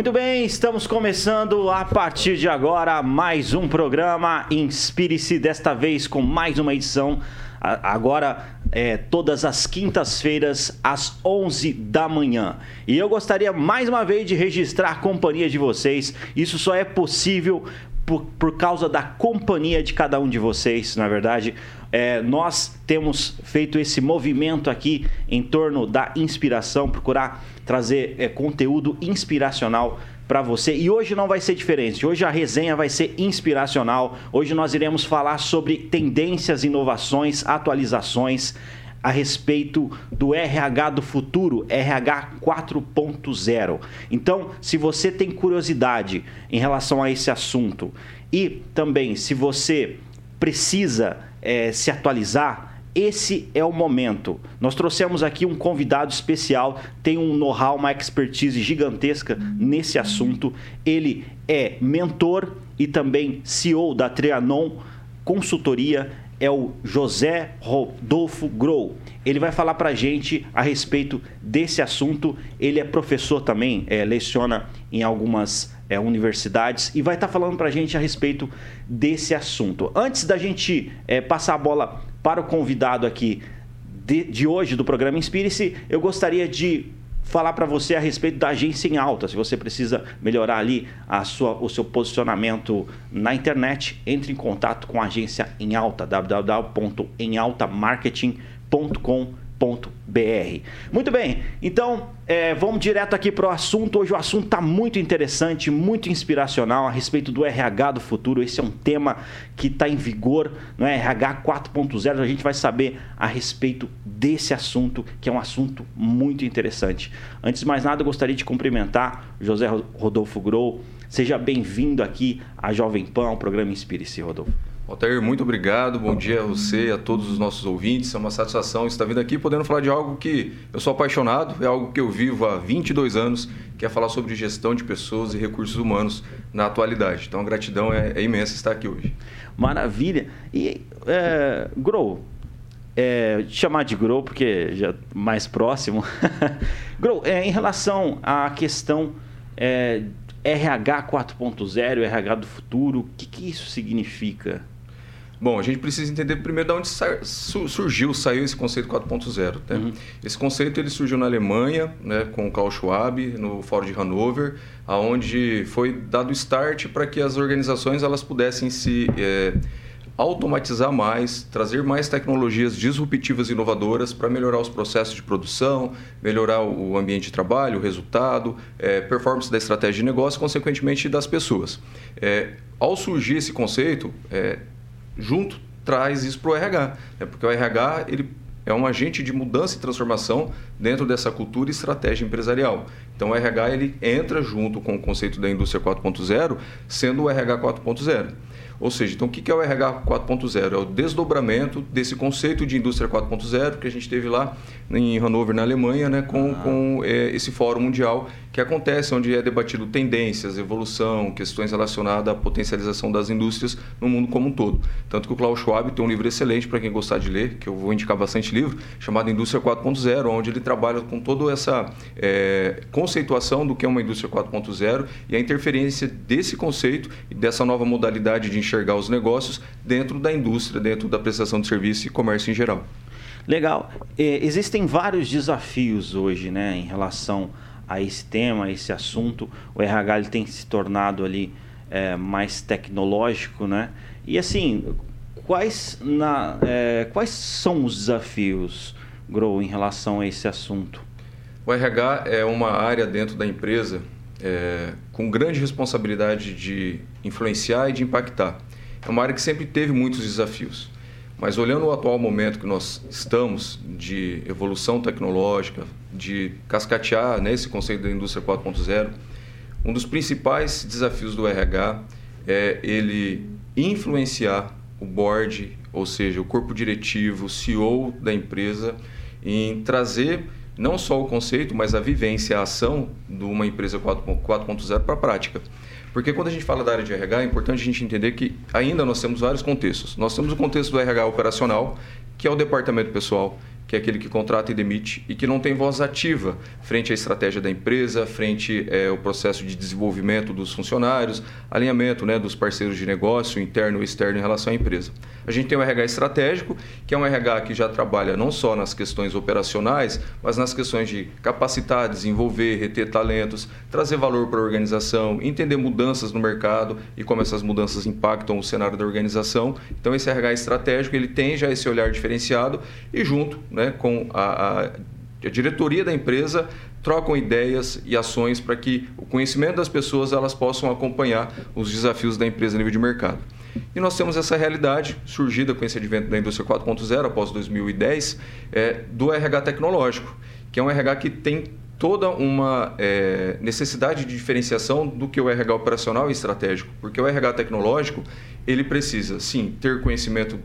Muito bem, estamos começando a partir de agora mais um programa Inspire-se, desta vez com mais uma edição. Agora, é, todas as quintas-feiras, às 11 da manhã. E eu gostaria mais uma vez de registrar a companhia de vocês. Isso só é possível por, por causa da companhia de cada um de vocês, na verdade. É, nós temos feito esse movimento aqui em torno da inspiração, procurar trazer é, conteúdo inspiracional para você. E hoje não vai ser diferente. Hoje a resenha vai ser inspiracional. Hoje nós iremos falar sobre tendências, inovações, atualizações a respeito do RH do futuro, RH 4.0. Então, se você tem curiosidade em relação a esse assunto e também se você precisa é, se atualizar, esse é o momento. Nós trouxemos aqui um convidado especial, tem um know-how, uma expertise gigantesca nesse assunto. Ele é mentor e também CEO da Trianon Consultoria, é o José Rodolfo Grow. Ele vai falar para a gente a respeito desse assunto. Ele é professor também, é, leciona em algumas é, universidades e vai estar tá falando para a gente a respeito desse assunto. Antes da gente é, passar a bola para o convidado aqui de, de hoje do programa Inspire-se, eu gostaria de falar para você a respeito da agência em alta. Se você precisa melhorar ali a sua, o seu posicionamento na internet, entre em contato com a agência em alta, www.emaltamarketing.com.br www.ecoagro.com.br. Muito bem, então é, vamos direto aqui para o assunto. Hoje o assunto está muito interessante, muito inspiracional a respeito do RH do futuro. Esse é um tema que está em vigor no é? RH 4.0. A gente vai saber a respeito desse assunto, que é um assunto muito interessante. Antes de mais nada, eu gostaria de cumprimentar José Rodolfo Grou. Seja bem-vindo aqui à Jovem Pan, ao programa Inspire-se, Rodolfo. Altair, muito obrigado. Bom dia a você e a todos os nossos ouvintes. É uma satisfação estar vindo aqui podendo falar de algo que eu sou apaixonado, é algo que eu vivo há 22 anos, que é falar sobre gestão de pessoas e recursos humanos na atualidade. Então a gratidão é, é imensa estar aqui hoje. Maravilha. E, é, Grow, é, chamar de Grow porque já mais próximo. Grow, é, em relação à questão é, RH 4.0, RH do futuro, o que, que isso significa? Bom, a gente precisa entender primeiro de onde surgiu, saiu esse conceito 4.0. Né? Uhum. Esse conceito ele surgiu na Alemanha, né, com o Klaus Schwab, no Fórum de Hannover, aonde foi dado start para que as organizações elas pudessem se é, automatizar mais, trazer mais tecnologias disruptivas e inovadoras para melhorar os processos de produção, melhorar o ambiente de trabalho, o resultado, é, performance da estratégia de negócio, consequentemente das pessoas. É, ao surgir esse conceito, é, junto traz isso para o RH, né? porque o RH ele é um agente de mudança e transformação dentro dessa cultura e estratégia empresarial. Então o RH ele entra junto com o conceito da indústria 4.0, sendo o RH 4.0. Ou seja, então o que é o RH 4.0? É o desdobramento desse conceito de indústria 4.0 que a gente teve lá em Hannover, na Alemanha, né, com, ah. com é, esse fórum mundial que acontece, onde é debatido tendências, evolução, questões relacionadas à potencialização das indústrias no mundo como um todo. Tanto que o Klaus Schwab tem um livro excelente para quem gostar de ler, que eu vou indicar bastante livro, chamado Indústria 4.0, onde ele trabalha com toda essa é, conceituação do que é uma indústria 4.0 e a interferência desse conceito e dessa nova modalidade de enxergar os negócios dentro da indústria, dentro da prestação de serviço e comércio em geral. Legal. É, existem vários desafios hoje, né, em relação a esse tema, a esse assunto. O RH ele tem se tornado ali é, mais tecnológico, né? E assim, quais, na, é, quais são os desafios, Grow, em relação a esse assunto? O RH é uma área dentro da empresa é, com grande responsabilidade de influenciar e de impactar. É uma área que sempre teve muitos desafios. Mas olhando o atual momento que nós estamos de evolução tecnológica, de cascatear né, esse conceito da indústria 4.0, um dos principais desafios do RH é ele influenciar o board, ou seja, o corpo diretivo, o CEO da empresa, em trazer não só o conceito, mas a vivência, a ação de uma empresa 4.0 para a prática. Porque quando a gente fala da área de RH, é importante a gente entender que ainda nós temos vários contextos. Nós temos o contexto do RH operacional, que é o departamento pessoal, que é aquele que contrata e demite e que não tem voz ativa frente à estratégia da empresa, frente é, ao processo de desenvolvimento dos funcionários, alinhamento né, dos parceiros de negócio, interno e externo em relação à empresa. A gente tem o RH estratégico, que é um RH que já trabalha não só nas questões operacionais, mas nas questões de capacitar, desenvolver, reter talentos, trazer valor para a organização, entender mudanças no mercado e como essas mudanças impactam o cenário da organização. Então, esse RH estratégico ele tem já esse olhar diferenciado e junto né, com a, a, a diretoria da empresa trocam ideias e ações para que o conhecimento das pessoas elas possam acompanhar os desafios da empresa a nível de mercado. E nós temos essa realidade surgida com esse advento da indústria 4.0 após 2010 é, do RH tecnológico, que é um RH que tem toda uma é, necessidade de diferenciação do que o RH operacional e estratégico, porque o RH tecnológico ele precisa sim ter conhecimento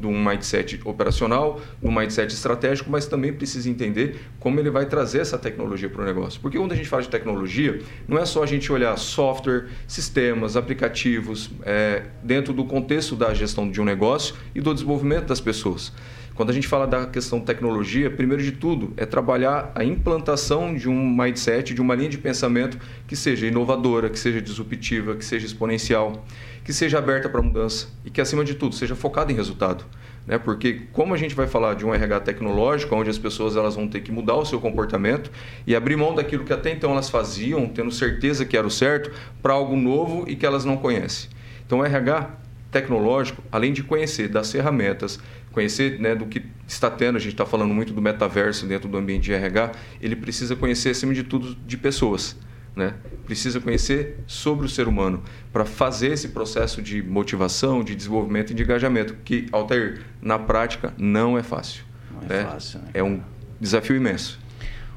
de um mindset operacional, de um mindset estratégico, mas também precisa entender como ele vai trazer essa tecnologia para o negócio. Porque quando a gente fala de tecnologia, não é só a gente olhar software, sistemas, aplicativos, é, dentro do contexto da gestão de um negócio e do desenvolvimento das pessoas. Quando a gente fala da questão tecnologia, primeiro de tudo é trabalhar a implantação de um mindset, de uma linha de pensamento que seja inovadora, que seja disruptiva, que seja exponencial que seja aberta para mudança e que, acima de tudo, seja focada em resultado. Né? Porque como a gente vai falar de um RH tecnológico, onde as pessoas elas vão ter que mudar o seu comportamento e abrir mão daquilo que até então elas faziam, tendo certeza que era o certo, para algo novo e que elas não conhecem. Então, o RH tecnológico, além de conhecer das ferramentas, conhecer né, do que está tendo, a gente está falando muito do metaverso dentro do ambiente de RH, ele precisa conhecer, acima de tudo, de pessoas né? Precisa conhecer sobre o ser humano para fazer esse processo de motivação, de desenvolvimento e de engajamento, que, Altair, na prática, não é fácil. Não é né? fácil, né? É um desafio imenso.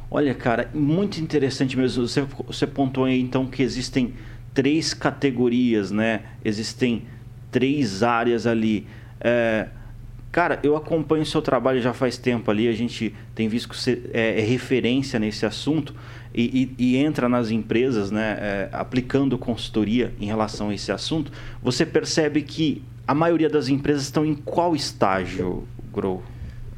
Olha, cara, muito interessante mesmo. Você, você pontuou aí, então, que existem três categorias, né? Existem três áreas ali. É, cara, eu acompanho o seu trabalho já faz tempo ali, a gente tem visto que você é, é referência nesse assunto e, e, e entra nas empresas, né, é, aplicando consultoria em relação a esse assunto, você percebe que a maioria das empresas estão em qual estágio, Grow?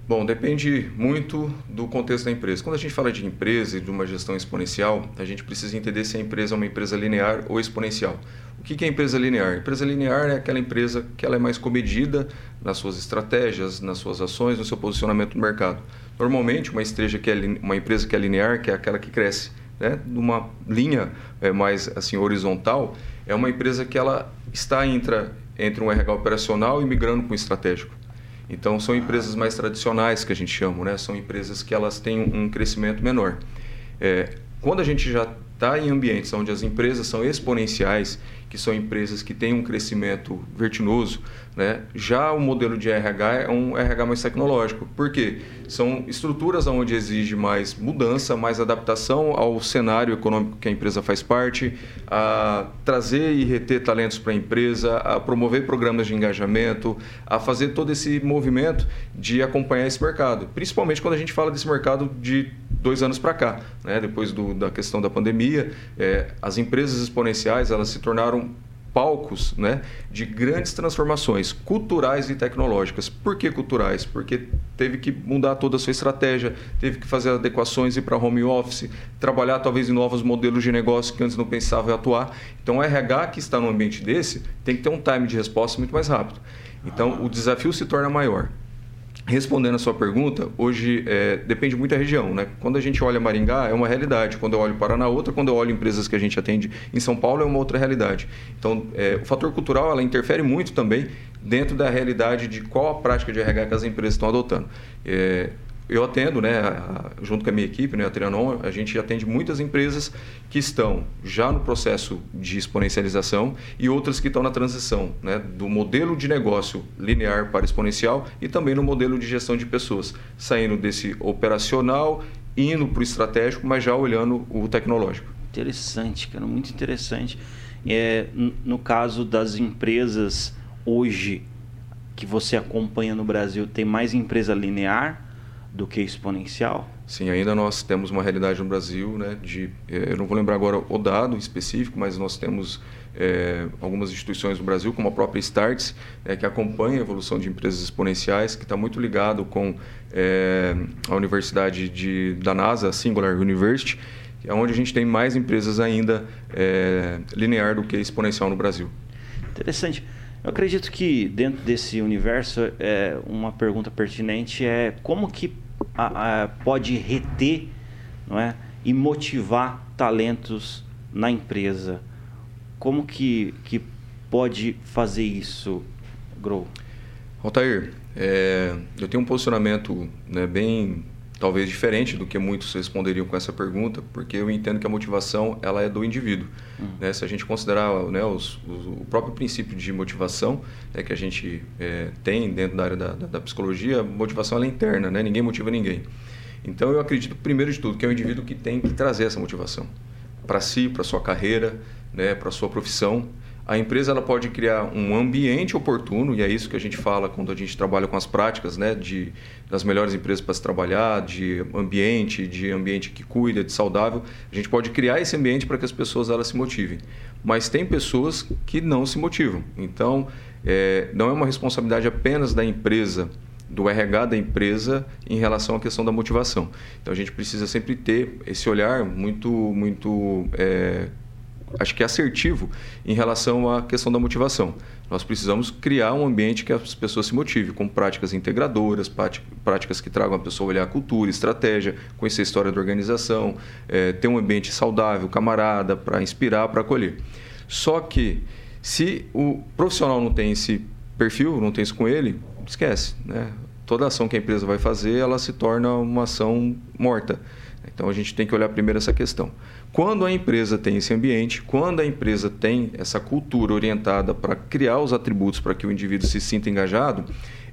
Bom, depende muito do contexto da empresa. Quando a gente fala de empresa e de uma gestão exponencial, a gente precisa entender se a empresa é uma empresa linear ou exponencial. O que é empresa linear? Empresa linear é aquela empresa que ela é mais comedida nas suas estratégias, nas suas ações, no seu posicionamento no mercado. Normalmente, uma, que é, uma empresa que é linear, que é aquela que cresce né, numa linha é, mais assim horizontal, é uma empresa que ela está entre, entre um RH operacional e migrando para um estratégico. Então, são empresas mais tradicionais que a gente chama, né? são empresas que elas têm um crescimento menor. É, quando a gente já está em ambientes onde as empresas são exponenciais, que são empresas que têm um crescimento vertiginoso, né? Já o modelo de RH é um RH mais tecnológico. Por quê? São estruturas onde exige mais mudança, mais adaptação ao cenário econômico que a empresa faz parte, a trazer e reter talentos para a empresa, a promover programas de engajamento, a fazer todo esse movimento de acompanhar esse mercado. Principalmente quando a gente fala desse mercado de dois anos para cá, né? depois do, da questão da pandemia, é, as empresas exponenciais elas se tornaram palcos né, de grandes transformações culturais e tecnológicas. Por que culturais? Porque teve que mudar toda a sua estratégia, teve que fazer adequações, ir para home office, trabalhar talvez em novos modelos de negócio que antes não pensava em atuar. Então, o RH que está num ambiente desse tem que ter um time de resposta muito mais rápido. Então, o desafio se torna maior. Respondendo a sua pergunta, hoje é, depende muito da região. Né? Quando a gente olha Maringá, é uma realidade. Quando eu olho Paraná, outra. Quando eu olho empresas que a gente atende em São Paulo, é uma outra realidade. Então, é, o fator cultural ela interfere muito também dentro da realidade de qual a prática de RH que as empresas estão adotando. É, eu atendo, né, junto com a minha equipe, né, a Trianon, a gente atende muitas empresas que estão já no processo de exponencialização e outras que estão na transição, né, do modelo de negócio linear para exponencial e também no modelo de gestão de pessoas, saindo desse operacional, indo para o estratégico, mas já olhando o tecnológico. Interessante, cara, muito interessante. É, no caso das empresas hoje que você acompanha no Brasil, tem mais empresa linear do que exponencial? Sim, ainda nós temos uma realidade no Brasil, né, de, eh, eu não vou lembrar agora o dado específico, mas nós temos é, algumas instituições no Brasil, como a própria Starts, é, que acompanha a evolução de empresas exponenciais, que está muito ligado com é, a Universidade de, da NASA, a Singular University, é onde a gente tem mais empresas ainda linear do que exponencial no Brasil. Interessante. Eu acredito que dentro desse universo, uma pergunta pertinente é como que a, a, pode reter não é, e motivar talentos na empresa. Como que, que pode fazer isso, Grow? Altair, é, eu tenho um posicionamento né, bem talvez diferente do que muitos responderiam com essa pergunta, porque eu entendo que a motivação ela é do indivíduo. Uhum. Né? Se a gente considerar né, os, os, o próprio princípio de motivação é que a gente é, tem dentro da área da, da, da psicologia, a motivação é interna, né? ninguém motiva ninguém. Então eu acredito, primeiro de tudo, que é o indivíduo que tem que trazer essa motivação para si, para sua carreira, né, para sua profissão a empresa ela pode criar um ambiente oportuno, e é isso que a gente fala quando a gente trabalha com as práticas né, de, das melhores empresas para se trabalhar, de ambiente, de ambiente que cuida, de saudável. A gente pode criar esse ambiente para que as pessoas elas se motivem. Mas tem pessoas que não se motivam. Então, é, não é uma responsabilidade apenas da empresa do RH da empresa em relação à questão da motivação. Então a gente precisa sempre ter esse olhar muito muito é, acho que é assertivo em relação à questão da motivação. Nós precisamos criar um ambiente que as pessoas se motivem, com práticas integradoras, práticas que tragam a pessoa a olhar a cultura, estratégia, conhecer a história da organização, é, ter um ambiente saudável, camarada, para inspirar, para acolher. Só que, se o profissional não tem esse perfil, não tem isso com ele, esquece. Né? Toda ação que a empresa vai fazer, ela se torna uma ação morta. Então, a gente tem que olhar primeiro essa questão. Quando a empresa tem esse ambiente, quando a empresa tem essa cultura orientada para criar os atributos para que o indivíduo se sinta engajado,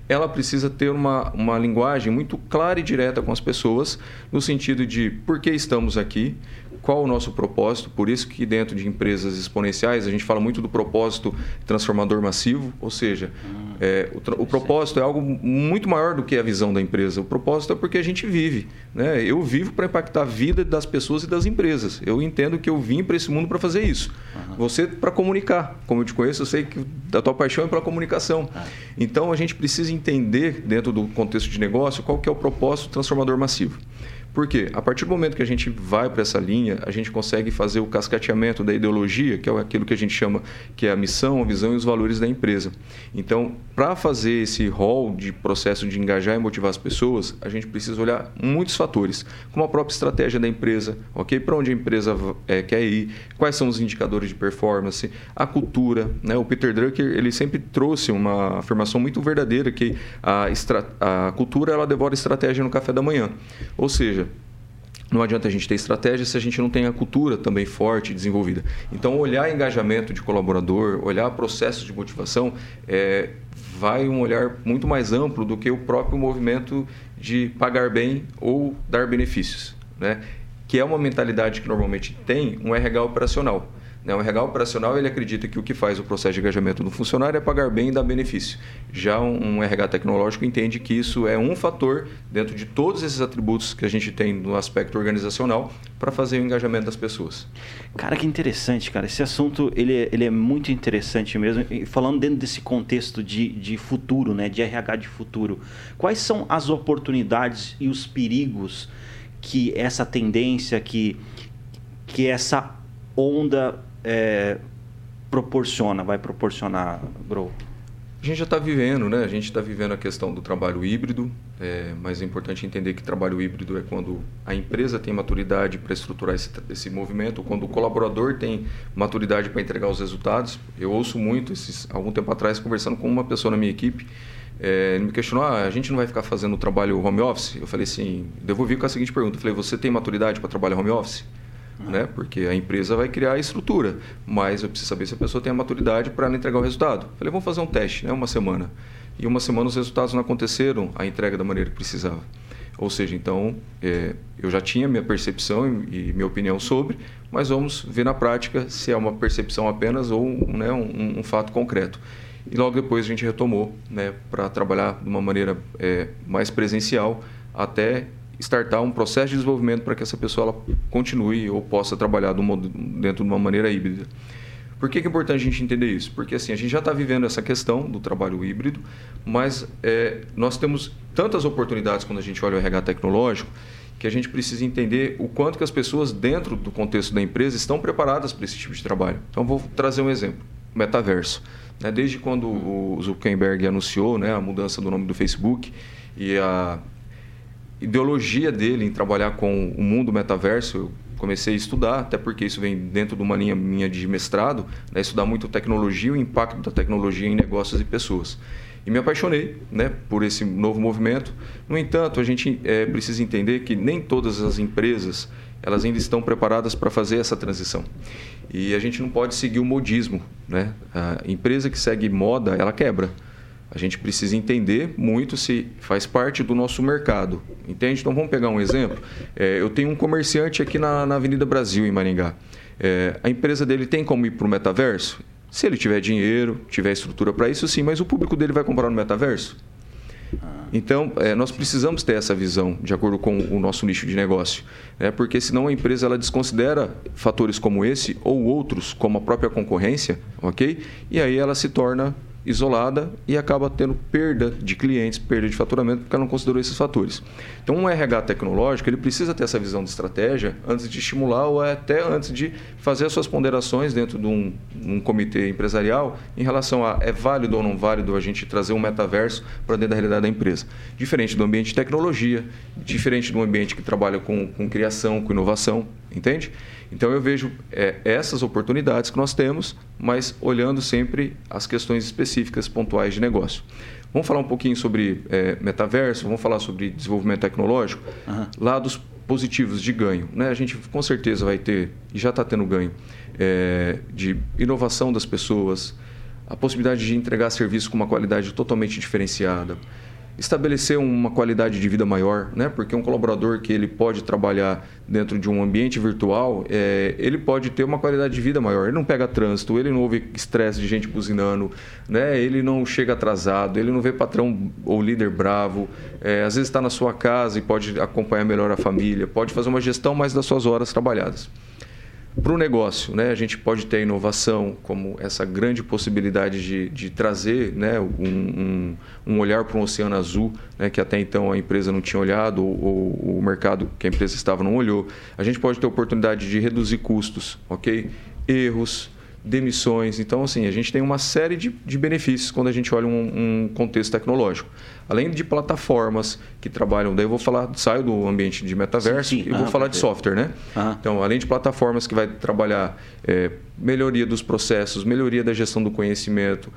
ela precisa ter uma, uma linguagem muito clara e direta com as pessoas, no sentido de por que estamos aqui, qual o nosso propósito, por isso que dentro de empresas exponenciais a gente fala muito do propósito transformador massivo, ou seja, hum, é, o, o, propósito é algo muito maior do que a visão da empresa. O propósito é porque a gente vive. Né? Eu vivo para impactar a vida das pessoas e das empresas. Eu entendo que eu vim para esse mundo para fazer isso. Uhum. Você para comunicar. Como eu te conheço, eu sei que a tua paixão é pela comunicação. Ah. Então a gente precisa entender, dentro do contexto de negócio, qual que é o propósito transformador massivo. Por quê? A partir do momento que a gente vai para essa linha, a gente consegue fazer o cascateamento da ideologia, que é aquilo que a gente chama que é a missão, a visão e os valores da empresa. Então, para fazer esse rol de processo de engajar e motivar as pessoas, a gente precisa olhar muitos fatores, como a própria estratégia da empresa, ok? Para onde a empresa é, quer ir, quais são os indicadores de performance, a cultura. Né? O Peter Drucker ele sempre trouxe uma afirmação muito verdadeira que a, a cultura ela devora estratégia no café da manhã. Ou seja, não adianta a gente ter estratégia se a gente não tem a cultura também forte, desenvolvida. Então, olhar engajamento de colaborador, olhar processos de motivação, é, vai um olhar muito mais amplo do que o próprio movimento de pagar bem ou dar benefícios, né? que é uma mentalidade que normalmente tem um RH operacional. Né? O RH operacional ele acredita que o que faz o processo de engajamento do funcionário é pagar bem e dar benefício. Já um, um RH tecnológico entende que isso é um fator dentro de todos esses atributos que a gente tem no aspecto organizacional para fazer o engajamento das pessoas. Cara, que interessante, cara. Esse assunto ele é, ele é muito interessante mesmo. E falando dentro desse contexto de, de futuro, né? de RH de futuro, quais são as oportunidades e os perigos que essa tendência, que, que essa onda é, proporciona, vai proporcionar, Grow? A gente já está vivendo, né? A gente está vivendo a questão do trabalho híbrido, é, mas é importante entender que trabalho híbrido é quando a empresa tem maturidade para estruturar esse, esse movimento, quando o colaborador tem maturidade para entregar os resultados. Eu ouço muito, esses, algum tempo atrás, conversando com uma pessoa na minha equipe, é, ele me questionou: ah, a gente não vai ficar fazendo trabalho home office? Eu falei assim, devolvi com a seguinte pergunta: eu falei, você tem maturidade para trabalhar home office? Né? Porque a empresa vai criar a estrutura, mas eu preciso saber se a pessoa tem a maturidade para entregar o resultado. Falei, vamos fazer um teste, né? Uma semana. E uma semana os resultados não aconteceram, a entrega da maneira que precisava. Ou seja, então é, eu já tinha minha percepção e, e, minha opinião sobre, mas vamos ver na prática se é uma percepção apenas ou né, um, um fato concreto. E logo depois a gente retomou né, para trabalhar de uma maneira é, mais presencial até startar um processo de desenvolvimento para que essa pessoa ela continue ou possa trabalhar dentro de uma maneira híbrida. Por que, que é importante a gente entender isso? Porque assim, a gente já está vivendo essa questão do trabalho híbrido, mas é, nós temos tantas oportunidades quando a gente olha o RH tecnológico que a gente precisa entender o quanto que as pessoas dentro do contexto da empresa estão preparadas para esse tipo de trabalho. Então, vou trazer um exemplo. Metaverso. Né? Desde quando o Zuckerberg anunciou né, a mudança do nome do Facebook e a ideologia dele em trabalhar com o mundo metaverso, eu comecei a estudar, até porque isso vem dentro de uma linha minha de mestrado, né, estudar muito tecnologia e o impacto da tecnologia em negócios e pessoas. E me apaixonei né, por esse novo movimento. No entanto, a gente é, precisa entender que nem todas as empresas elas ainda estão preparadas para fazer essa transição. E a gente não pode seguir o modismo. Né? A empresa que segue moda, ela quebra. A gente precisa entender muito se faz parte do nosso mercado. Entende? Então vamos pegar um exemplo. É, eu tenho um comerciante aqui na, na Avenida Brasil, em Maringá. É, a empresa dele tem como ir para o metaverso? Se ele tiver dinheiro, tiver estrutura para isso, sim, mas o público dele vai comprar no metaverso? Então, é, nós precisamos ter essa visão de acordo com o nosso nicho de negócio, né? porque senão a empresa ela desconsidera fatores como esse ou outros, como a própria concorrência, ok? E aí ela se torna isolada e acaba tendo perda de clientes, perda de faturamento, porque ela não considerou esses fatores. Então, um RH tecnológico ele precisa ter essa visão de estratégia antes de estimular ou até antes de fazer as suas ponderações dentro de um, um comitê empresarial em relação a é válido ou não válido a gente trazer um metaverso para dentro da realidade da empresa. Diferente do ambiente de tecnologia, diferente do ambiente que trabalha com, com criação, com inovação, entende? Então eu vejo é, essas oportunidades que nós temos, mas olhando sempre as questões específicas, pontuais de negócio. Vamos falar um pouquinho sobre é, metaverso, vamos falar sobre desenvolvimento tecnológico, uhum. lados positivos de ganho. Né? A gente com certeza vai ter, e já está tendo ganho, é, de inovação das pessoas, a possibilidade de entregar serviço com uma qualidade totalmente diferenciada, estabelecer uma qualidade de vida maior, né? Porque um colaborador que ele pode trabalhar dentro de um ambiente virtual, é, ele pode ter uma qualidade de vida maior. Ele não pega trânsito, ele não ouve estresse de gente buzinando, né? Ele não chega atrasado, ele não vê patrão ou líder bravo. É, às vezes está na sua casa e pode acompanhar melhor a família, pode fazer uma gestão mais das suas horas trabalhadas. Para o negócio, né, a gente pode ter inovação como essa grande possibilidade de, de trazer né, um, um, um olhar para um oceano azul, né, que até então a empresa não tinha olhado, ou, ou o mercado que a empresa estava não olhou. A gente pode ter oportunidade de reduzir custos, ok? Erros, demissões. Então, assim, a gente tem uma série de, de benefícios quando a gente olha um, um, contexto tecnológico. Além de plataformas que trabalham, daí eu vou falar, saio do ambiente de metaverso sim, sim. e ah, vou falar de software, né? Ah. Então, além de plataformas que vai trabalhar é, melhoria dos processos, melhoria da gestão do conhecimento,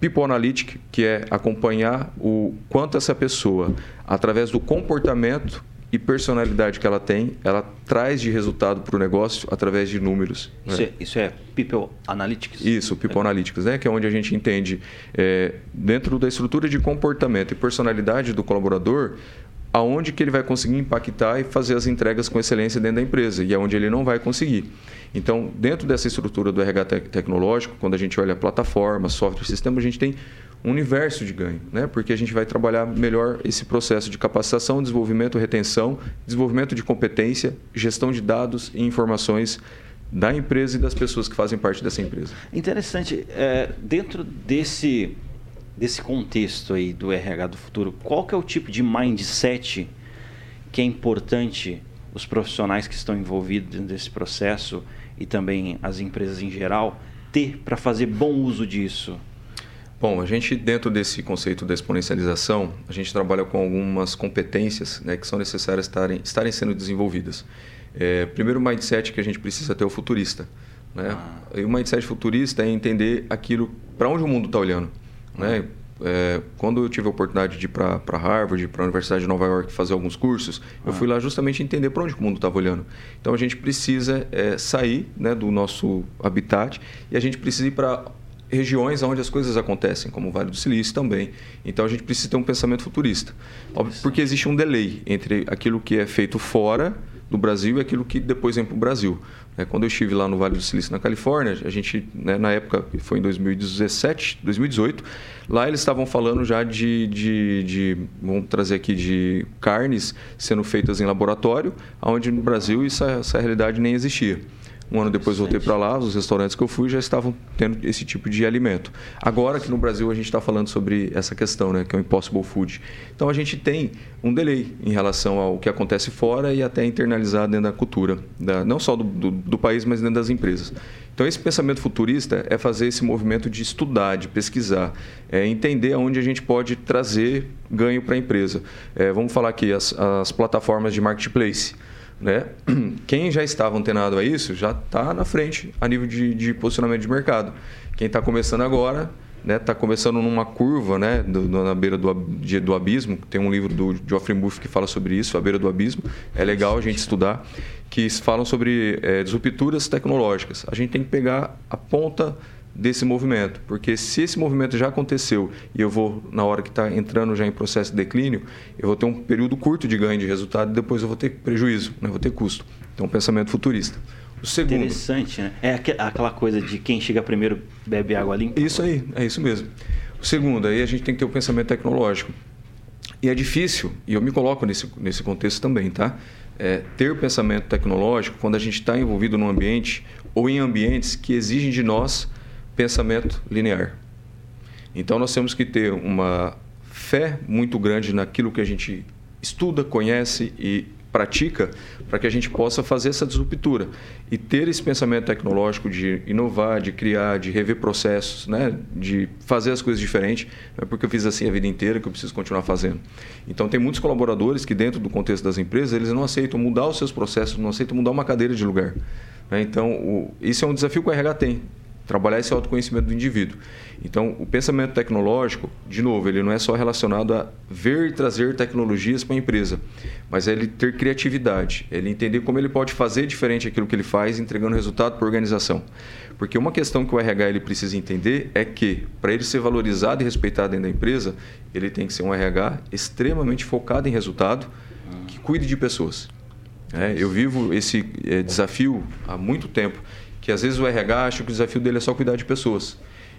People Analytics, que é acompanhar o quanto essa pessoa, através do comportamento e personalidade que ela tem, ela traz de resultado para o negócio através de números. Né? Isso, é, isso, é, People Analytics? Isso, People é. Analytics, né? que é onde a gente entende, é, dentro da estrutura de comportamento e personalidade do colaborador, aonde que ele vai conseguir impactar e fazer as entregas com excelência dentro da empresa e aonde ele não vai conseguir. Então, dentro dessa estrutura do RH tecnológico, quando a gente olha plataforma, software, sistema, a gente tem um universo de ganho, né? porque a gente vai trabalhar melhor esse processo de capacitação, desenvolvimento, retenção, desenvolvimento de competência, gestão de dados e informações da empresa e das pessoas que fazem parte dessa empresa. Interessante. É, dentro desse, desse contexto aí do RH do futuro, qual que é o tipo de mindset que é importante os profissionais que estão envolvidos nesse processo e também as empresas em geral ter para fazer bom uso disso? Bom, a gente dentro desse conceito da exponencialização, a gente trabalha com algumas competências né, que são necessárias estarem, estarem sendo desenvolvidas. É, primeiro, o mindset que a gente precisa ter é o futurista. Né? Ah. E o mindset futurista é entender aquilo para onde o mundo está olhando. Né? É, quando eu tive a oportunidade de ir para Harvard, para a Universidade de Nova York fazer alguns cursos, ah. eu fui lá justamente entender para onde o mundo estava olhando. Então a gente precisa é, sair né, do nosso habitat e a gente precisa ir para regiões onde as coisas acontecem, como o Vale do Silício também. Então a gente precisa ter um pensamento futurista. Porque existe um delay entre aquilo que é feito fora do Brasil e aquilo que depois vem para o Brasil. É, quando eu estive lá no Vale do Silício, na Califórnia, a gente, né, na época, foi em 2017, 2018, lá eles estavam falando já de, de, de, vamos trazer aqui, de carnes sendo feitas em laboratório, onde no Brasil essa, essa realidade nem existia. Um ano depois voltei para lá, os restaurantes que eu fui já estavam tendo esse tipo de alimento. Agora aqui no Brasil a gente está falando sobre essa questão, né, que é o Impossible Food. Então a gente tem um delay em relação ao que acontece fora e até internalizado dentro da cultura, da, não só do, do, do país, mas dentro das empresas. Então, esse pensamento futurista é fazer esse movimento de estudar, de pesquisar, é entender aonde a gente pode trazer ganho para a empresa. É, vamos falar aqui as, as plataformas de marketplace. Né? Quem já estava antenado a isso já está na frente a nível de, de posicionamento de mercado. Quem está começando agora está né, começando numa curva né, do, na beira do, de, do abismo. Tem um livro do Geoffrey Buff que fala sobre isso, A Beira do Abismo. É legal a gente estudar. Que falam sobre é, disrupturas tecnológicas. A gente tem que pegar a ponta desse movimento, porque se esse movimento já aconteceu e eu vou, na hora que está entrando já em processo de declínio, eu vou ter um período curto de ganho de resultado e depois eu vou ter prejuízo, né? vou ter custo. Então, um pensamento futurista. O segundo, Interessante, né? É aquela coisa de quem chega primeiro bebe água limpa. Isso aí, é isso mesmo. O segundo, aí a gente tem que ter o um pensamento tecnológico. E é difícil, e eu me coloco nesse, nesse contexto também, tá? É, ter pensamento tecnológico quando a gente está envolvido num ambiente ou em ambientes que exigem de nós pensamento linear. Então nós temos que ter uma fé muito grande naquilo que a gente estuda, conhece e pratica para que a gente possa fazer essa disruptura e ter esse pensamento tecnológico de inovar, de criar, de rever processos, né? de fazer as coisas diferentes. É porque eu fiz assim a vida inteira que eu preciso continuar fazendo. Então tem muitos colaboradores que dentro do contexto das empresas eles não aceitam mudar os seus processos, não aceitam mudar uma cadeira de lugar. Né? Então o, isso é um desafio que o RH tem trabalhar esse autoconhecimento do indivíduo. Então, o pensamento tecnológico, de novo, ele não é só relacionado a ver e trazer tecnologias para a empresa, mas é ele ter criatividade, ele entender como ele pode fazer diferente aquilo que ele faz, entregando resultado para a organização. Porque uma questão que o RH ele precisa entender é que, para ele ser valorizado e respeitado dentro da empresa, ele tem que ser um RH extremamente focado em resultado, que cuide de pessoas. É, eu vivo esse é, desafio há muito tempo que às vezes o RH acha que o desafio dele é só cuidar de pessoas.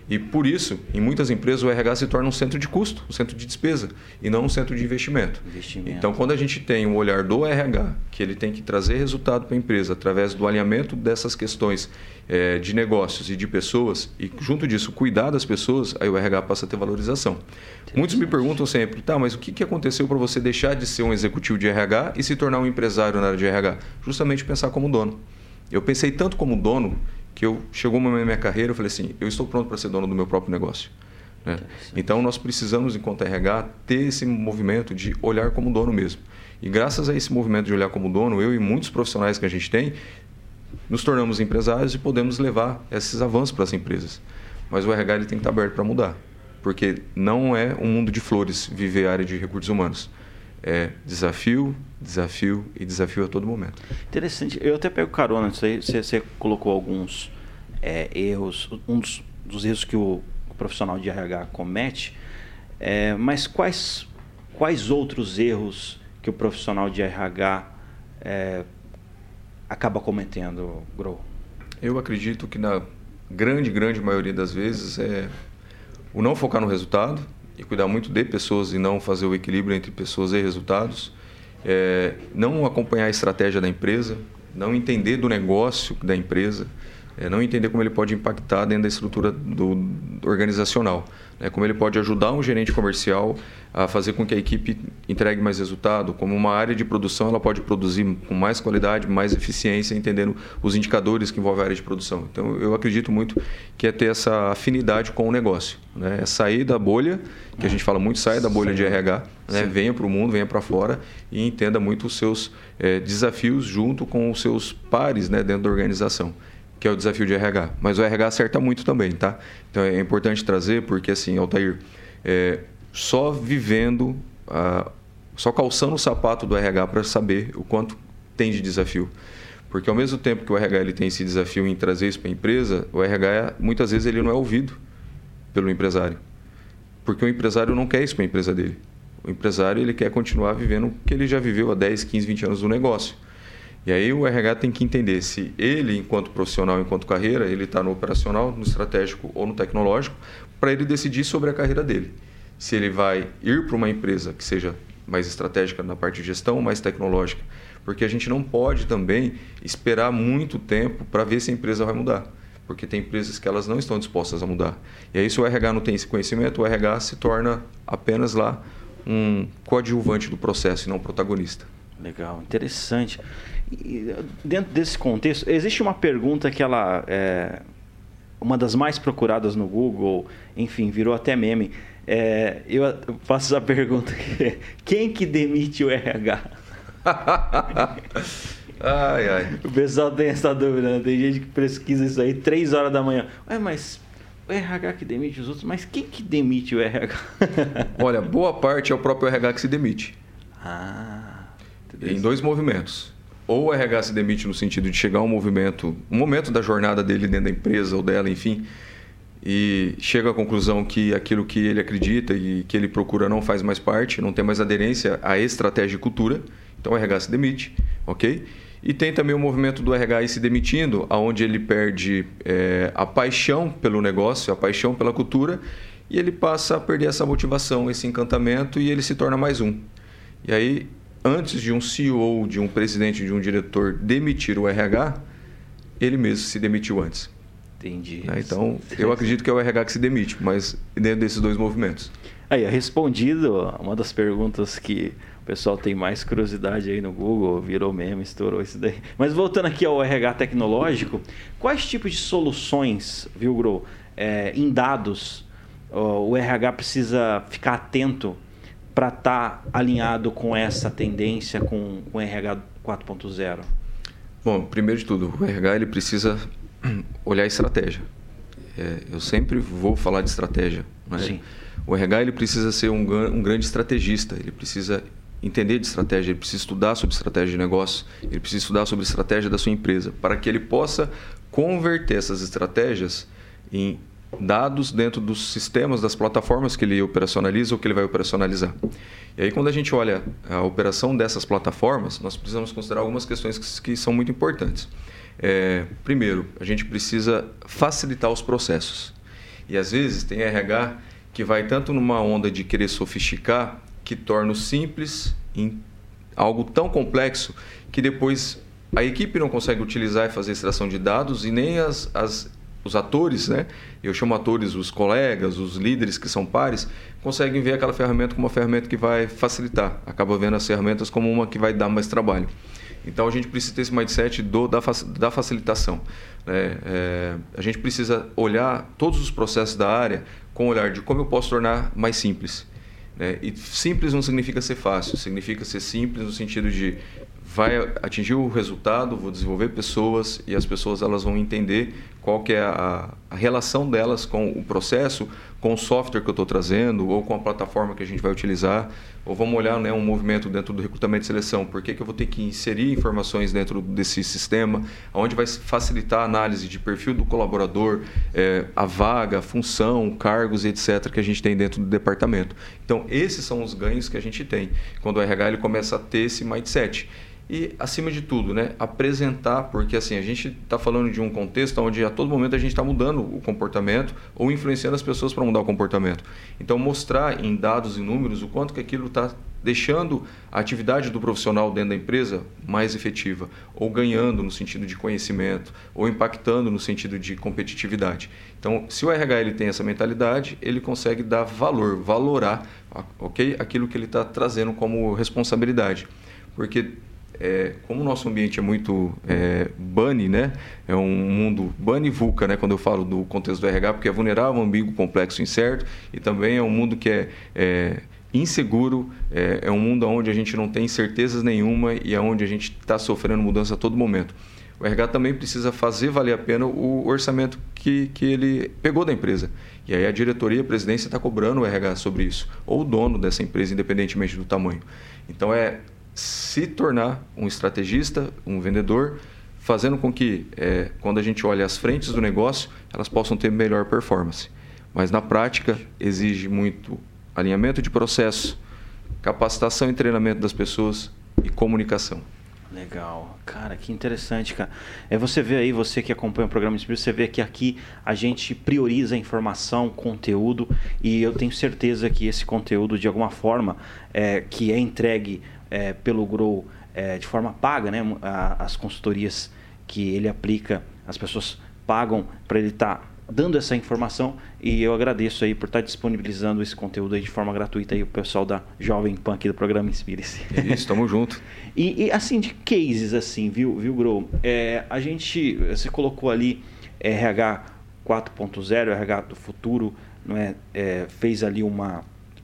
E por isso, em muitas empresas, o RH se torna um centro de custo, um centro de despesa, e não um centro de investimento. investimento. Então, quando a gente tem o um olhar do RH, que ele tem que trazer resultado para a empresa através do alinhamento dessas questões é, de negócios e de pessoas, e junto disso, cuidar das pessoas, aí o RH passa a ter valorização. Muitos me perguntam sempre, tá, mas o que, que aconteceu para você deixar de ser um executivo de RH e se tornar um empresário na área de RH? Justamente pensar como dono. Eu pensei tanto como dono que eu chegou um momento na minha carreira eu falei assim, eu estou pronto para ser dono do meu próprio negócio. Né? Então nós precisamos, enquanto RH, ter esse movimento de olhar como dono mesmo. E graças a esse movimento de olhar como dono, eu e muitos profissionais que a gente tem, nos tornamos empresários e podemos levar esses avanços para as empresas. Mas o RH ele tem que estar aberto para mudar, porque não é um mundo de flores viver a área de recursos humanos é desafio, desafio e desafio a todo momento. Interessante. Eu até pego carona. Você, você colocou alguns é, erros, um dos, dos, erros que o, o, profissional de RH comete. É, mas quais, quais outros erros que o profissional de RH é, acaba cometendo, Grow? Eu acredito que na grande, grande maioria das vezes é o não focar no resultado, e cuidar muito de pessoas e não fazer o equilíbrio entre pessoas e resultados. É, não acompanhar a estratégia da empresa, não entender do negócio da empresa, é, não entender como ele pode impactar dentro da estrutura do, do organizacional. Né? Como ele pode ajudar um gerente comercial a fazer com que a equipe entregue mais resultado, como uma área de produção ela pode produzir com mais qualidade, mais eficiência, entendendo os indicadores que envolvem a área de produção. Então, eu acredito muito que é ter essa afinidade com o negócio. Né? É sair da bolha, que a gente fala muito, saia da bolha de RH, né? venha para o mundo, venha para fora e entenda muito os seus é, desafios junto com os seus pares né, dentro da organização que é o desafio de RH. Mas o RH acerta muito também, tá? Então é importante trazer, porque assim, Altair, é, só vivendo, ah, só calçando o sapato do RH para saber o quanto tem de desafio. Porque ao mesmo tempo que o RH ele tem esse desafio em trazer isso para a empresa, o RH muitas vezes ele não é ouvido pelo empresário. Porque o empresário não quer isso para a empresa dele. O empresário ele quer continuar vivendo o que ele já viveu há 10, 15, 20 anos no negócio. E aí o RH tem que entender se ele, enquanto profissional, enquanto carreira, ele está no operacional, no estratégico ou no tecnológico, para ele decidir sobre a carreira dele. Se ele vai ir para uma empresa que seja mais estratégica na parte de gestão, mais tecnológica, porque a gente não pode também esperar muito tempo para ver se a empresa vai mudar, porque tem empresas que elas não estão dispostas a mudar. E aí se o RH não tem esse conhecimento, o RH se torna apenas lá um coadjuvante do processo e não protagonista. Legal, interessante. E dentro desse contexto, existe uma pergunta que ela é uma das mais procuradas no Google, enfim, virou até meme. É, eu faço essa pergunta: quem que demite o RH? ai, ai. O pessoal tem essa dúvida, né? tem gente que pesquisa isso aí três horas da manhã. Ué, mas o RH que demite os outros, mas quem que demite o RH? Olha, boa parte é o próprio RH que se demite. Ah, em dois movimentos ou o RH se demite no sentido de chegar a um movimento, um momento da jornada dele dentro da empresa ou dela, enfim, e chega à conclusão que aquilo que ele acredita e que ele procura não faz mais parte, não tem mais aderência à estratégia e cultura, então o RH se demite, ok? E tem também o movimento do RH se demitindo, aonde ele perde é, a paixão pelo negócio, a paixão pela cultura, e ele passa a perder essa motivação, esse encantamento, e ele se torna mais um. E aí antes de um CEO, de um presidente, de um diretor demitir o RH, ele mesmo se demitiu antes. Entendi. Né? Então, eu acredito que é o RH que se demite, mas dentro desses dois movimentos. Aí, respondido uma das perguntas que o pessoal tem mais curiosidade aí no Google, virou meme, estourou isso daí. Mas voltando aqui ao RH tecnológico, quais tipos de soluções, viu, Gro, é, em dados o RH precisa ficar atento para estar tá alinhado com essa tendência com o RH 4.0? Bom, primeiro de tudo, o RH ele precisa olhar a estratégia. É, eu sempre vou falar de estratégia. Né? O RH ele precisa ser um, um grande estrategista, ele precisa entender de estratégia, ele precisa estudar sobre estratégia de negócio, ele precisa estudar sobre estratégia da sua empresa, para que ele possa converter essas estratégias em dados dentro dos sistemas, das plataformas que ele operacionaliza ou que ele vai operacionalizar. E aí, quando a gente olha a operação dessas plataformas, nós precisamos considerar algumas questões que, que são muito importantes. É, primeiro, a gente precisa facilitar os processos. E às vezes tem RH que vai tanto numa onda de querer sofisticar que torna o simples em algo tão complexo que depois a equipe não consegue utilizar e fazer extração de dados e nem as, as os atores, né? Eu chamo atores os colegas, os líderes que são pares, conseguem ver aquela ferramenta como uma ferramenta que vai facilitar. Acaba vendo as ferramentas como uma que vai dar mais trabalho. Então a gente precisa ter esse mindset do, da, da facilitação. Né? É, a gente precisa olhar todos os processos da área com o olhar de como eu posso tornar mais simples. Né? E simples não significa ser fácil, significa ser simples no sentido de vai atingir o resultado, vou desenvolver pessoas e as pessoas elas vão entender qual que é a, a relação delas com o processo, com o software que eu estou trazendo ou com a plataforma que a gente vai utilizar. Ou vamos olhar né, um movimento dentro do recrutamento e seleção. Por que, que eu vou ter que inserir informações dentro desse sistema, onde vai facilitar a análise de perfil do colaborador, é, a vaga, a função, cargos, etc., que a gente tem dentro do departamento. Então, esses são os ganhos que a gente tem quando o RH ele começa a ter esse mindset e, acima de tudo, né, apresentar, porque assim, a gente está falando de um contexto onde a todo momento a gente está mudando o comportamento ou influenciando as pessoas para mudar o comportamento. Então, mostrar em dados e números o quanto que aquilo está deixando a atividade do profissional dentro da empresa mais efetiva, ou ganhando no sentido de conhecimento, ou impactando no sentido de competitividade. Então, se o RH tem essa mentalidade, ele consegue dar valor, valorar ok, aquilo que ele está trazendo como responsabilidade. Porque é, como o nosso ambiente é muito é, bunny, né? É um mundo bunny vulca, né? Quando eu falo do contexto do RH, porque é vulnerável, ambíguo, complexo, incerto, e também é um mundo que é, é inseguro, é, é, um mundo onde a gente não tem certezas nenhuma e é onde a gente está sofrendo mudança a todo momento. O RH também precisa fazer valer a pena o orçamento que, que ele pegou da empresa. E aí a diretoria, a presidência está cobrando o RH sobre isso, ou o dono dessa empresa, independentemente do tamanho. Então é se tornar um estrategista, um vendedor, fazendo com que, é, quando a gente olha as frentes do negócio, elas possam ter melhor performance. Mas na prática exige muito alinhamento de processo, capacitação e treinamento das pessoas e comunicação. Legal, cara, que interessante, cara. É você vê aí, você que acompanha o programa Espírito, você vê que aqui a gente prioriza informação, conteúdo, e eu tenho certeza que esse conteúdo, de alguma forma, é, que é entregue é, pelo Grow é, de forma paga, né? as consultorias que ele aplica, as pessoas pagam para ele estar tá dando essa informação e eu agradeço aí por estar disponibilizando esse conteúdo aí de forma gratuita aí o pessoal da Jovem Pan aqui do programa Inspire-se. Isso, estamos junto. e, e, assim, de cases assim, viu, viu Gro? É, a gente, você colocou ali RH 4.0, RH do futuro, não é, é, fez ali uma,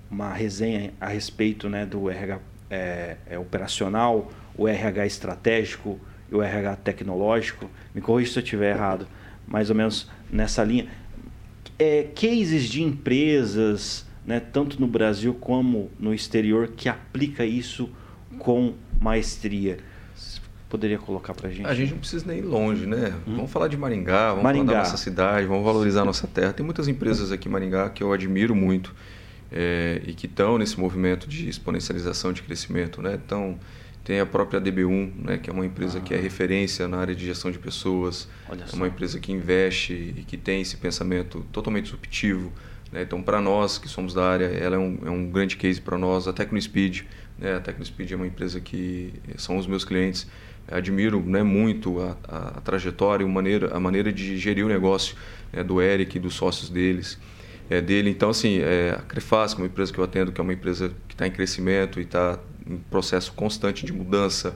uma resenha a respeito né, do RH é, é, operacional, o RH estratégico e o RH tecnológico. Me corrija se eu estiver errado mais ou menos nessa linha. É, cases de empresas, né, tanto no Brasil como no exterior, que aplica isso com maestria. Você poderia colocar para a gente? A gente não precisa nem ir longe, né? Hum? Vamos falar de Maringá, vamos Maringá. falar da nossa cidade, vamos valorizar a nossa terra. Tem muitas empresas aqui em Maringá que eu admiro muito é, e que estão nesse movimento de exponencialização de crescimento, né? Então, tem a própria DB1, né, que é uma empresa ah. que é ah. referência na área de gestão de pessoas. é uma empresa que investe e que tem esse pensamento totalmente disruptivo. Né? Então, para nós que somos da área, ela é um, é um grande case para nós. A TecnoSpeed, né? a TecnoSpeed é uma empresa que são os meus clientes. Admiro né, muito a, a, a trajetória, a maneira, a maneira de gerir o negócio né, do Eric e dos sócios deles é, dele. Então, assim, é, a Crefaz, é uma empresa que eu atendo, que é uma empresa que está em crescimento e está em processo constante de mudança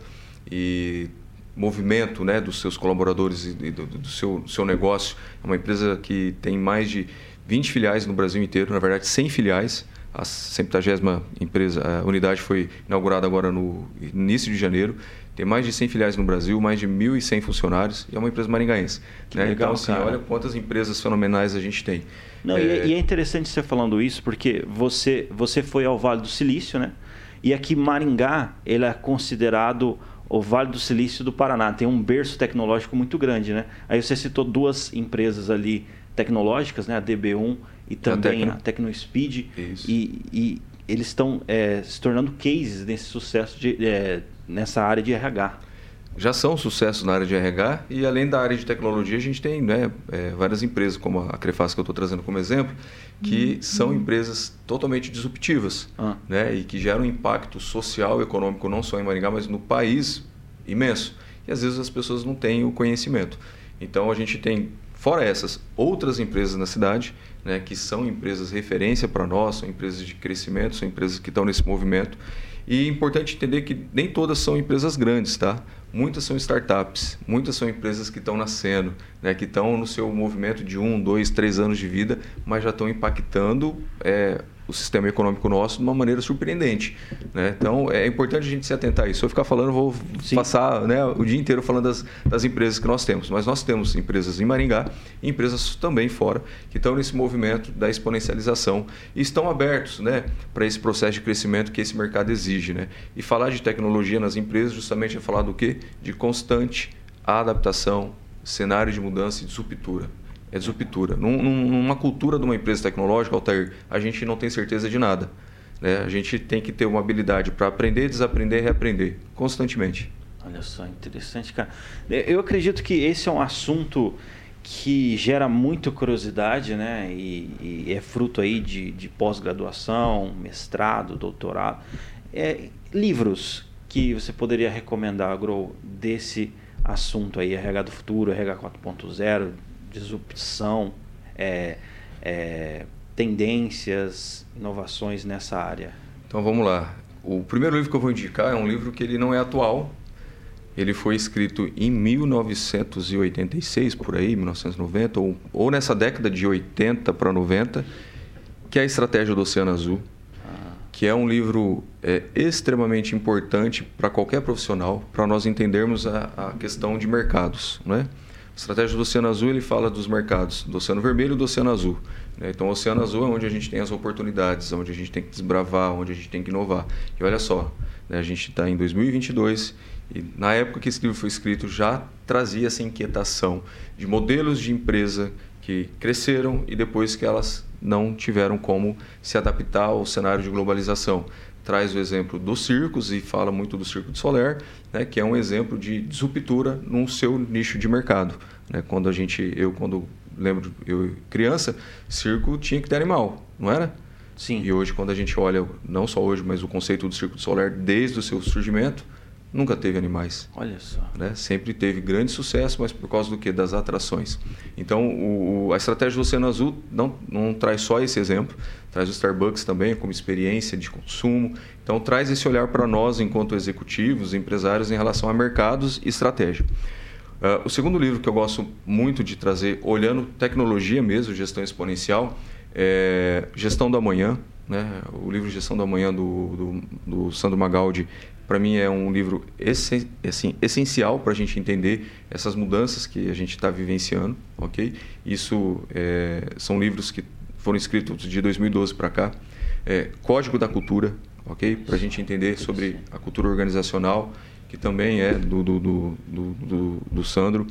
e movimento né, dos seus colaboradores e do, do seu, do seu negócio. É uma empresa que tem mais de 20 filiais no Brasil inteiro, na verdade 100 filiais. A 70 empresa, a unidade foi inaugurada agora no início de janeiro. Tem mais de 100 filiais no Brasil, mais de 1.100 funcionários e é uma empresa maringaense. Né? Legal, então, assim, cara. olha quantas empresas fenomenais a gente tem. Não, é... E, é, e é interessante você falando isso, porque você, você foi ao Vale do Silício, né? E aqui Maringá, ele é considerado o Vale do Silício do Paraná. Tem um berço tecnológico muito grande, né? Aí você citou duas empresas ali tecnológicas, né? A DB1 e também a, TecnoSpeed. E, e, eles estão é, se tornando cases nesse sucesso de, é, nessa área de RH já são sucesso na área de RH e além da área de tecnologia a gente tem né, é, várias empresas como a Crefaz que eu estou trazendo como exemplo que uhum. são empresas totalmente disruptivas ah. né, e que geram um impacto social e econômico não só em Maringá mas no país imenso e às vezes as pessoas não têm o conhecimento então a gente tem fora essas outras empresas na cidade né, que são empresas referência para nós são empresas de crescimento são empresas que estão nesse movimento e é importante entender que nem todas são empresas grandes, tá? Muitas são startups, muitas são empresas que estão nascendo, né, que estão no seu movimento de um, dois, três anos de vida, mas já estão impactando é, o sistema econômico nosso de uma maneira surpreendente. Né? Então, é importante a gente se atentar a isso. Se eu ficar falando, vou Sim. passar né, o dia inteiro falando das, das, empresas que nós temos. Mas nós temos empresas em Maringá e empresas também fora que estão nesse movimento da exponencialização e estão abertos né, para esse processo de crescimento que esse mercado exige. Né? E falar de tecnologia nas empresas justamente é falar do quê? De constante adaptação, cenário de mudança e de disruptura é disruptura. Num, numa cultura de uma empresa tecnológica, Altair, a gente não tem certeza de nada. Né? A gente tem que ter uma habilidade para aprender, desaprender e reaprender constantemente. Olha só, interessante, cara. Eu acredito que esse é um assunto que gera muita curiosidade, né? E, e é fruto aí de, de pós-graduação, mestrado, doutorado. É, livros que você poderia recomendar, Grow, desse assunto aí, RH do futuro, RH 4.0, disrupção, é, é, tendências, inovações nessa área? Então vamos lá. O primeiro livro que eu vou indicar é um livro que ele não é atual. Ele foi escrito em 1986, por aí, 1990, ou, ou nessa década de 80 para 90, que é a Estratégia do Oceano Azul, que é um livro é, extremamente importante para qualquer profissional, para nós entendermos a, a questão de mercados. Não é? Estratégia do Oceano Azul ele fala dos mercados do Oceano Vermelho e do Oceano Azul. Né? Então, o Oceano Azul é onde a gente tem as oportunidades, onde a gente tem que desbravar, onde a gente tem que inovar. E olha só, né? a gente está em 2022 e na época que esse livro foi escrito já trazia essa inquietação de modelos de empresa que cresceram e depois que elas não tiveram como se adaptar ao cenário de globalização. Traz o exemplo dos circos e fala muito do Circo de Soler, né, que é um exemplo de disruptura no seu nicho de mercado. Né? Quando a gente, eu quando lembro, eu criança, circo tinha que ter animal, não era? Sim. E hoje, quando a gente olha, não só hoje, mas o conceito do Circo de Soler desde o seu surgimento, nunca teve animais. Olha só. Né? Sempre teve grande sucesso, mas por causa do que? Das atrações. Então, o, a estratégia do Oceano Azul não, não traz só esse exemplo, traz o Starbucks também como experiência de consumo. Então, traz esse olhar para nós, enquanto executivos, empresários, em relação a mercados e estratégia. Uh, o segundo livro que eu gosto muito de trazer, olhando tecnologia mesmo, gestão exponencial, é Gestão do Amanhã. Né? O livro Gestão do Amanhã do, do, do Sandro Magaldi para mim é um livro essen assim, essencial para a gente entender essas mudanças que a gente está vivenciando, ok? Isso é, são livros que foram escritos de 2012 para cá. É, Código da Cultura, ok? Para a gente entender sobre a cultura organizacional, que também é do, do, do, do, do Sandro.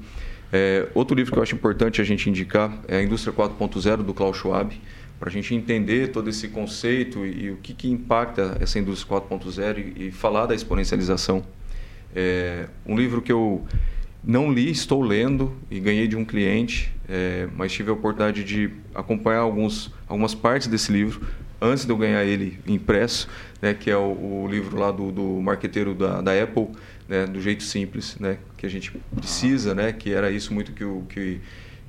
É, outro livro que eu acho importante a gente indicar é a Indústria 4.0 do Klaus Schwab para a gente entender todo esse conceito e, e o que, que impacta essa indústria 4.0 e, e, falar da exponencialização. É, um livro que eu não li, estou lendo e ganhei de um cliente, é, mas tive a oportunidade de acompanhar alguns, algumas partes desse livro antes de eu ganhar ele impresso, né, que é o, o livro lá do, do marqueteiro da, da Apple, né, do jeito simples, né, que a gente precisa, né, que era isso muito que o, que,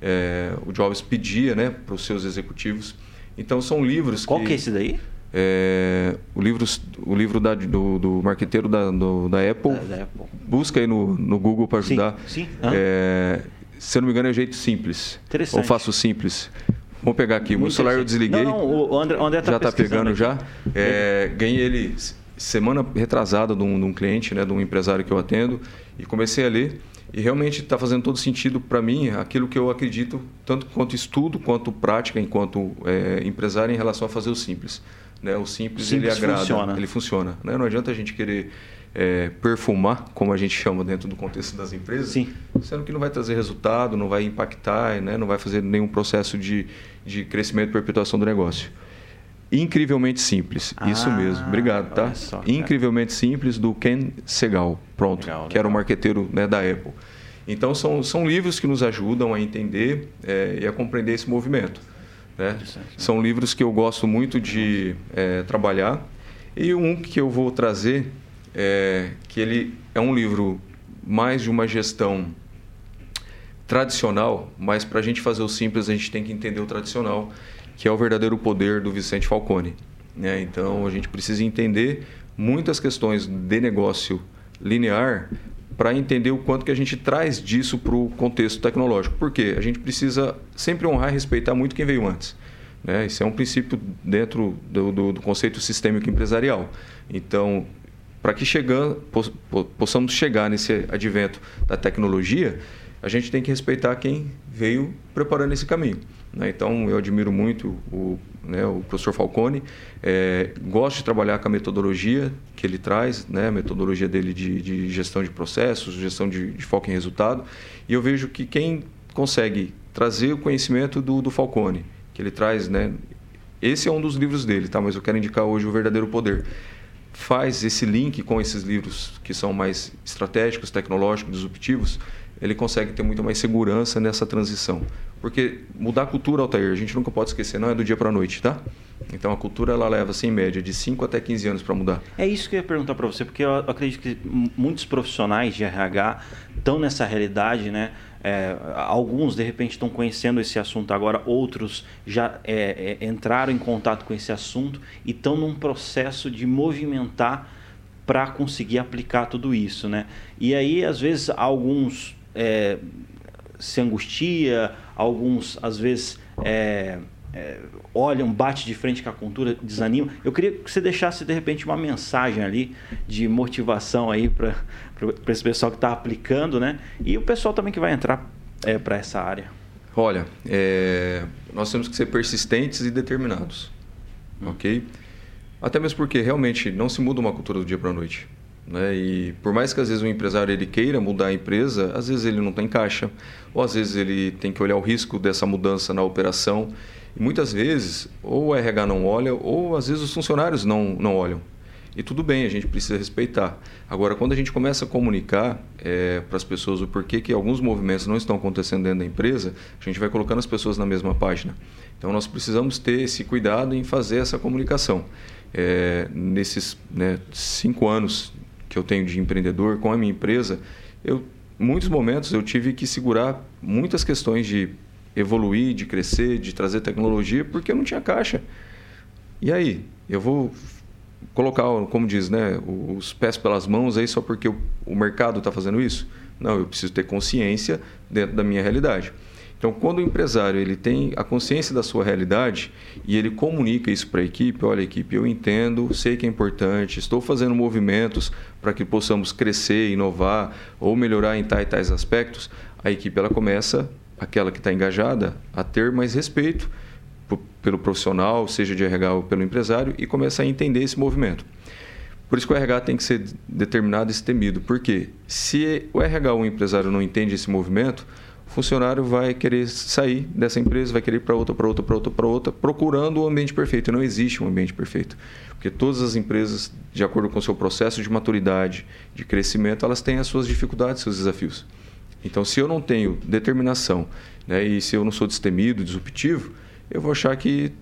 é, o Jobs pedia né, para os seus executivos. Então são livros Qual que... que é esse daí? É, o livro, o livro da, do, do marqueteiro da, do, da, Apple. Da, da Apple. Busca aí no, no Google para ajudar. Sim. sim. É, se eu não me engano, é jeito simples. Interessante. Ou faço simples. Vamos pegar aqui. O meu celular eu desliguei. Não, não, o André, o André tá já está pegando aqui. já. É, ganhei ele semana retrasada de um, de um cliente, né, de um empresário que eu atendo, e comecei a ler. E realmente está fazendo todo sentido para mim aquilo que eu acredito, tanto quanto estudo, quanto prática, enquanto é, empresário, em relação a fazer o simples. Né? O simples, simples ele agrada, funciona. ele funciona. Né? Não adianta a gente querer é, perfumar, como a gente chama dentro do contexto das empresas, Sim. sendo que não vai trazer resultado, não vai impactar, né? não vai fazer nenhum processo de, de crescimento e perpetuação do negócio. Incrivelmente simples, ah, isso mesmo. Obrigado, tá? Só, Incrivelmente simples do Ken Segal, pronto, legal, que era o marqueteiro né, da Apple. Então são, são livros que nos ajudam a entender é, e a compreender esse movimento. Né? São livros que eu gosto muito de é, trabalhar e um que eu vou trazer é que ele é um livro mais de uma gestão tradicional, mas para a gente fazer o simples a gente tem que entender o tradicional que é o verdadeiro poder do Vicente Falcone. Né? Então a gente precisa entender muitas questões de negócio linear para entender o quanto que a gente traz disso para o contexto tecnológico. Por quê? A gente precisa sempre honrar e respeitar muito quem veio antes. Né? Isso é um princípio dentro do, do, do conceito sistêmico empresarial. Então, para que chegando, possamos chegar nesse advento da tecnologia, a gente tem que respeitar quem veio preparando esse caminho. Né? Então, eu admiro muito o, né, o professor Falcone, é, gosto de trabalhar com a metodologia que ele traz, né, a metodologia dele de, de gestão de processos, gestão de, de, foco em resultado, e eu vejo que quem consegue trazer o conhecimento do, do Falcone, que ele traz, né, esse é um dos livros dele, tá? mas eu quero indicar hoje o Verdadeiro Poder. Faz esse link com esses livros que são mais estratégicos, tecnológicos, disruptivos, ele consegue ter muito mais segurança nessa transição. Porque mudar a cultura, Altair, a gente nunca pode esquecer, não é do dia para a noite, tá? Então a cultura ela leva, assim, em média, de 5 até 15 anos para mudar. É isso que eu ia perguntar para você, porque eu acredito que muitos profissionais de RH estão nessa realidade, né? É, alguns de repente estão conhecendo esse assunto agora, outros já é, é, entraram em contato com esse assunto e estão num processo de movimentar para conseguir aplicar tudo isso, né? E aí às vezes alguns é, se angustia, alguns às vezes é, é, olham, bate de frente com a cultura, desanimam. Eu queria que você deixasse de repente uma mensagem ali de motivação aí para esse pessoal que está aplicando, né? E o pessoal também que vai entrar é, para essa área. Olha, é, nós temos que ser persistentes e determinados, ok? Até mesmo porque realmente não se muda uma cultura do dia para a noite. Né? E por mais que às vezes o empresário ele queira mudar a empresa, às vezes ele não tem caixa, ou às vezes ele tem que olhar o risco dessa mudança na operação. E muitas vezes, ou o RH não olha, ou às vezes os funcionários não, não olham. E tudo bem, a gente precisa respeitar. Agora, quando a gente começa a comunicar é, para as pessoas o porquê que alguns movimentos não estão acontecendo dentro da empresa, a gente vai colocando as pessoas na mesma página. Então, nós precisamos ter esse cuidado em fazer essa comunicação. É, nesses né, cinco anos que eu tenho de empreendedor com a minha empresa, eu muitos momentos eu tive que segurar muitas questões de evoluir, de crescer, de trazer tecnologia, porque eu não tinha caixa. E aí, eu vou colocar, como diz, né, os pés pelas mãos aí só porque o, o mercado está fazendo isso? Não, eu preciso ter consciência dentro da minha realidade. Então, quando o empresário ele tem a consciência da sua realidade e ele comunica isso para a equipe, olha, equipe, eu entendo, sei que é importante, estou fazendo movimentos para que possamos crescer, inovar ou melhorar em tais tais aspectos, a equipe ela começa, aquela que está engajada, a ter mais respeito pelo profissional, seja de RH ou pelo empresário, e começar a entender esse movimento. Por isso que o RH tem que ser determinado e temido. Porque se o RH ou o empresário não entende esse movimento, funcionário vai querer sair dessa empresa, vai querer ir para outra, para outra, para outra, para outra, procurando o ambiente perfeito. Não existe um ambiente perfeito. Porque todas as empresas, de acordo com o seu processo de maturidade, de crescimento, elas têm as suas dificuldades, seus desafios. Então, se eu não tenho determinação né, e se eu não sou destemido, disruptivo, eu vou achar que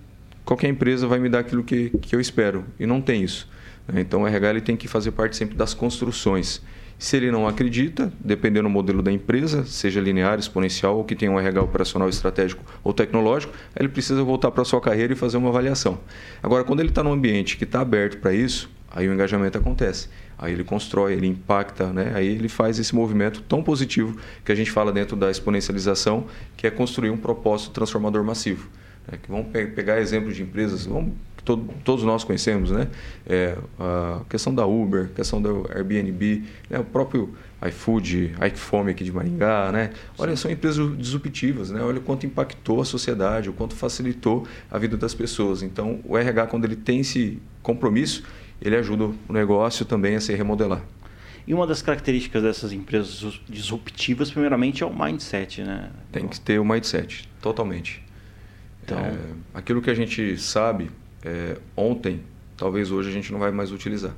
qualquer empresa vai me dar aquilo que, que eu espero. E não tem isso. Né? Então o RH ele tem que fazer parte sempre das construções. Se ele não acredita, dependendo do modelo da empresa, seja linear, exponencial ou que tenha um RH operacional estratégico ou tecnológico, ele precisa voltar para a sua carreira e fazer uma avaliação. Agora, quando ele está num ambiente que está aberto para isso, aí o engajamento acontece. Aí ele constrói, ele impacta, né? aí ele faz esse movimento tão positivo que a gente fala dentro da exponencialização, que é construir um propósito transformador massivo. É vamos pe pegar exemplos de empresas vamos, que todo, todos nós conhecemos, né? É, a questão da Uber, a questão do Airbnb, né? o próprio iFood, iFome aqui de Maringá, né? Olha, são empresas disruptivas, né? Olha o quanto impactou a sociedade, o quanto facilitou a vida das pessoas. Então, o RH, quando ele tem esse compromisso, ele ajuda o negócio também a se remodelar. E uma das características dessas empresas disruptivas, primeiramente, é o mindset, né? Tem que ter o mindset, totalmente. Então, é, aquilo que a gente sabe é, ontem, talvez hoje a gente não vai mais utilizar.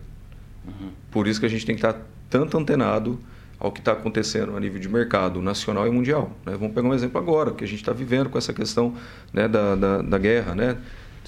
Uhum. Por isso que a gente tem que estar tanto antenado ao que está acontecendo a nível de mercado nacional e mundial. Né? Vamos pegar um exemplo agora, que a gente está vivendo com essa questão né, da, da, da, guerra. Né?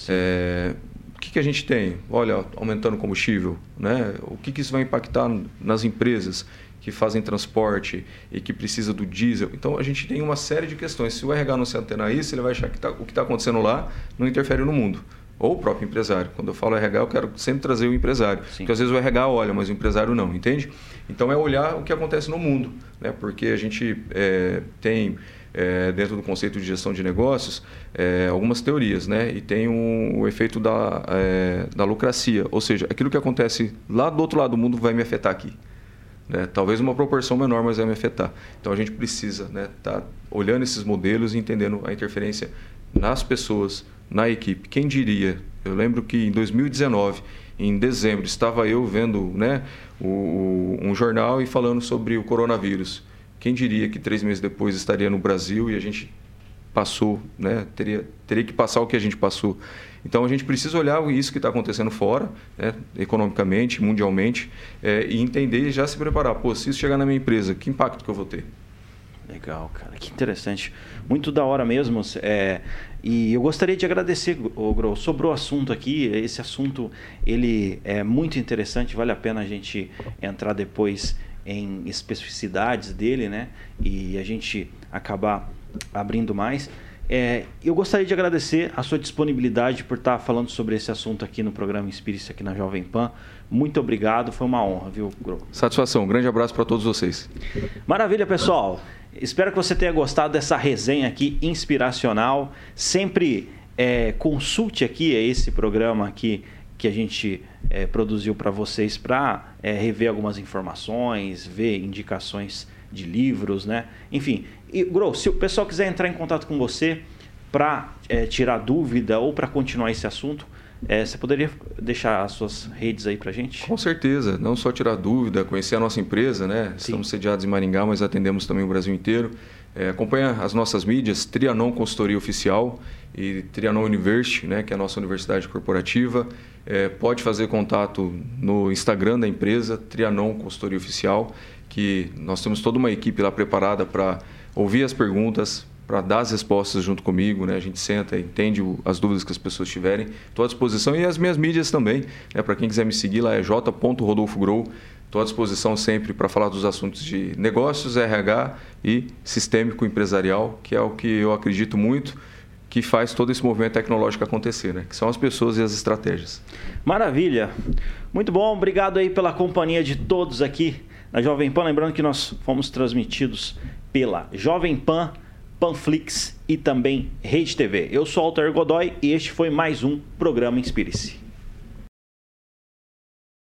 É, o que, que a gente tem? Olha, aumentando o combustível, né? o que, que isso vai impactar nas empresas? que fazem transporte e que precisa do diesel. Então a gente tem uma série de questões. Se o RH não se antenar isso, ele vai achar que tá, o que está acontecendo lá não interfere no mundo. Ou o próprio empresário. Quando eu falo RH, eu quero sempre trazer o empresário. Sim. Porque às vezes o RH olha, mas o empresário não, entende? Então é olhar o que acontece no mundo. Né? Porque a gente é, tem, é, dentro do conceito de gestão de negócios, é, algumas teorias. Né? E tem um, o efeito da, da lucracia. Ou seja, aquilo que acontece lá do outro lado do mundo vai me afetar aqui. Né? Talvez uma proporção menor, mas vai me afetar. Então a gente precisa estar né, tá olhando esses modelos e entendendo a interferência nas pessoas, na equipe. Quem diria? Eu lembro que em 2019, em dezembro, estava eu vendo né, o, o, um jornal e falando sobre o coronavírus. Quem diria que três meses depois estaria no Brasil e a gente passou, né, teria, teria que passar o que a gente passou. Então a gente precisa olhar isso que está acontecendo fora, né, economicamente, mundialmente, é, e entender e já se preparar. Pô, se isso chegar na minha empresa, que impacto que eu vou ter? Legal, cara, que interessante. Muito da hora mesmo. É, e eu gostaria de agradecer, Gro, sobre o assunto aqui. Esse assunto ele é muito interessante, vale a pena a gente entrar depois em especificidades dele, né? E a gente acabar abrindo mais. É, eu gostaria de agradecer a sua disponibilidade por estar falando sobre esse assunto aqui no programa Inspire-se aqui na Jovem Pan. Muito obrigado, foi uma honra, viu, Gro? Satisfação, um grande abraço para todos vocês. Maravilha, pessoal. Espero que você tenha gostado dessa resenha aqui inspiracional. Sempre é, consulte aqui esse programa aqui que a gente é, produziu para vocês para é, rever algumas informações, ver indicações de livros, né? Enfim, e, Gro, se o pessoal quiser entrar em contato com você para é, tirar dúvida ou para continuar esse assunto, É, você poderia deixar as suas redes aí para gente? Com certeza, não só tirar dúvida, conhecer a nossa empresa, né? Sim. Estamos sediados em Maringá, mas atendemos também o Brasil inteiro. É, acompanha as nossas mídias, Trianon Consultoria Oficial e Trianon University, né, que é a nossa universidade corporativa. É, pode fazer contato no Instagram da empresa, Trianon Consultoria Oficial, que nós temos toda uma equipe lá preparada para ouvir as perguntas, para dar as respostas junto comigo, né? A gente senta, entende as dúvidas que as pessoas tiverem. Estou à disposição e as minhas mídias também, né? Para quem quiser me seguir lá é j.rodolfogrow. Estou à disposição sempre para falar dos assuntos de negócios, RH e sistêmico empresarial, que é o que eu acredito muito que faz todo esse movimento tecnológico acontecer, né? Que são as pessoas e as estratégias. Maravilha. Muito bom, obrigado aí pela companhia de todos aqui na Jovem Pan. Lembrando que nós fomos transmitidos pela Jovem Pan Panflix e também Rede TV. Eu sou Alter Godoy e este foi mais um programa Inspire-se.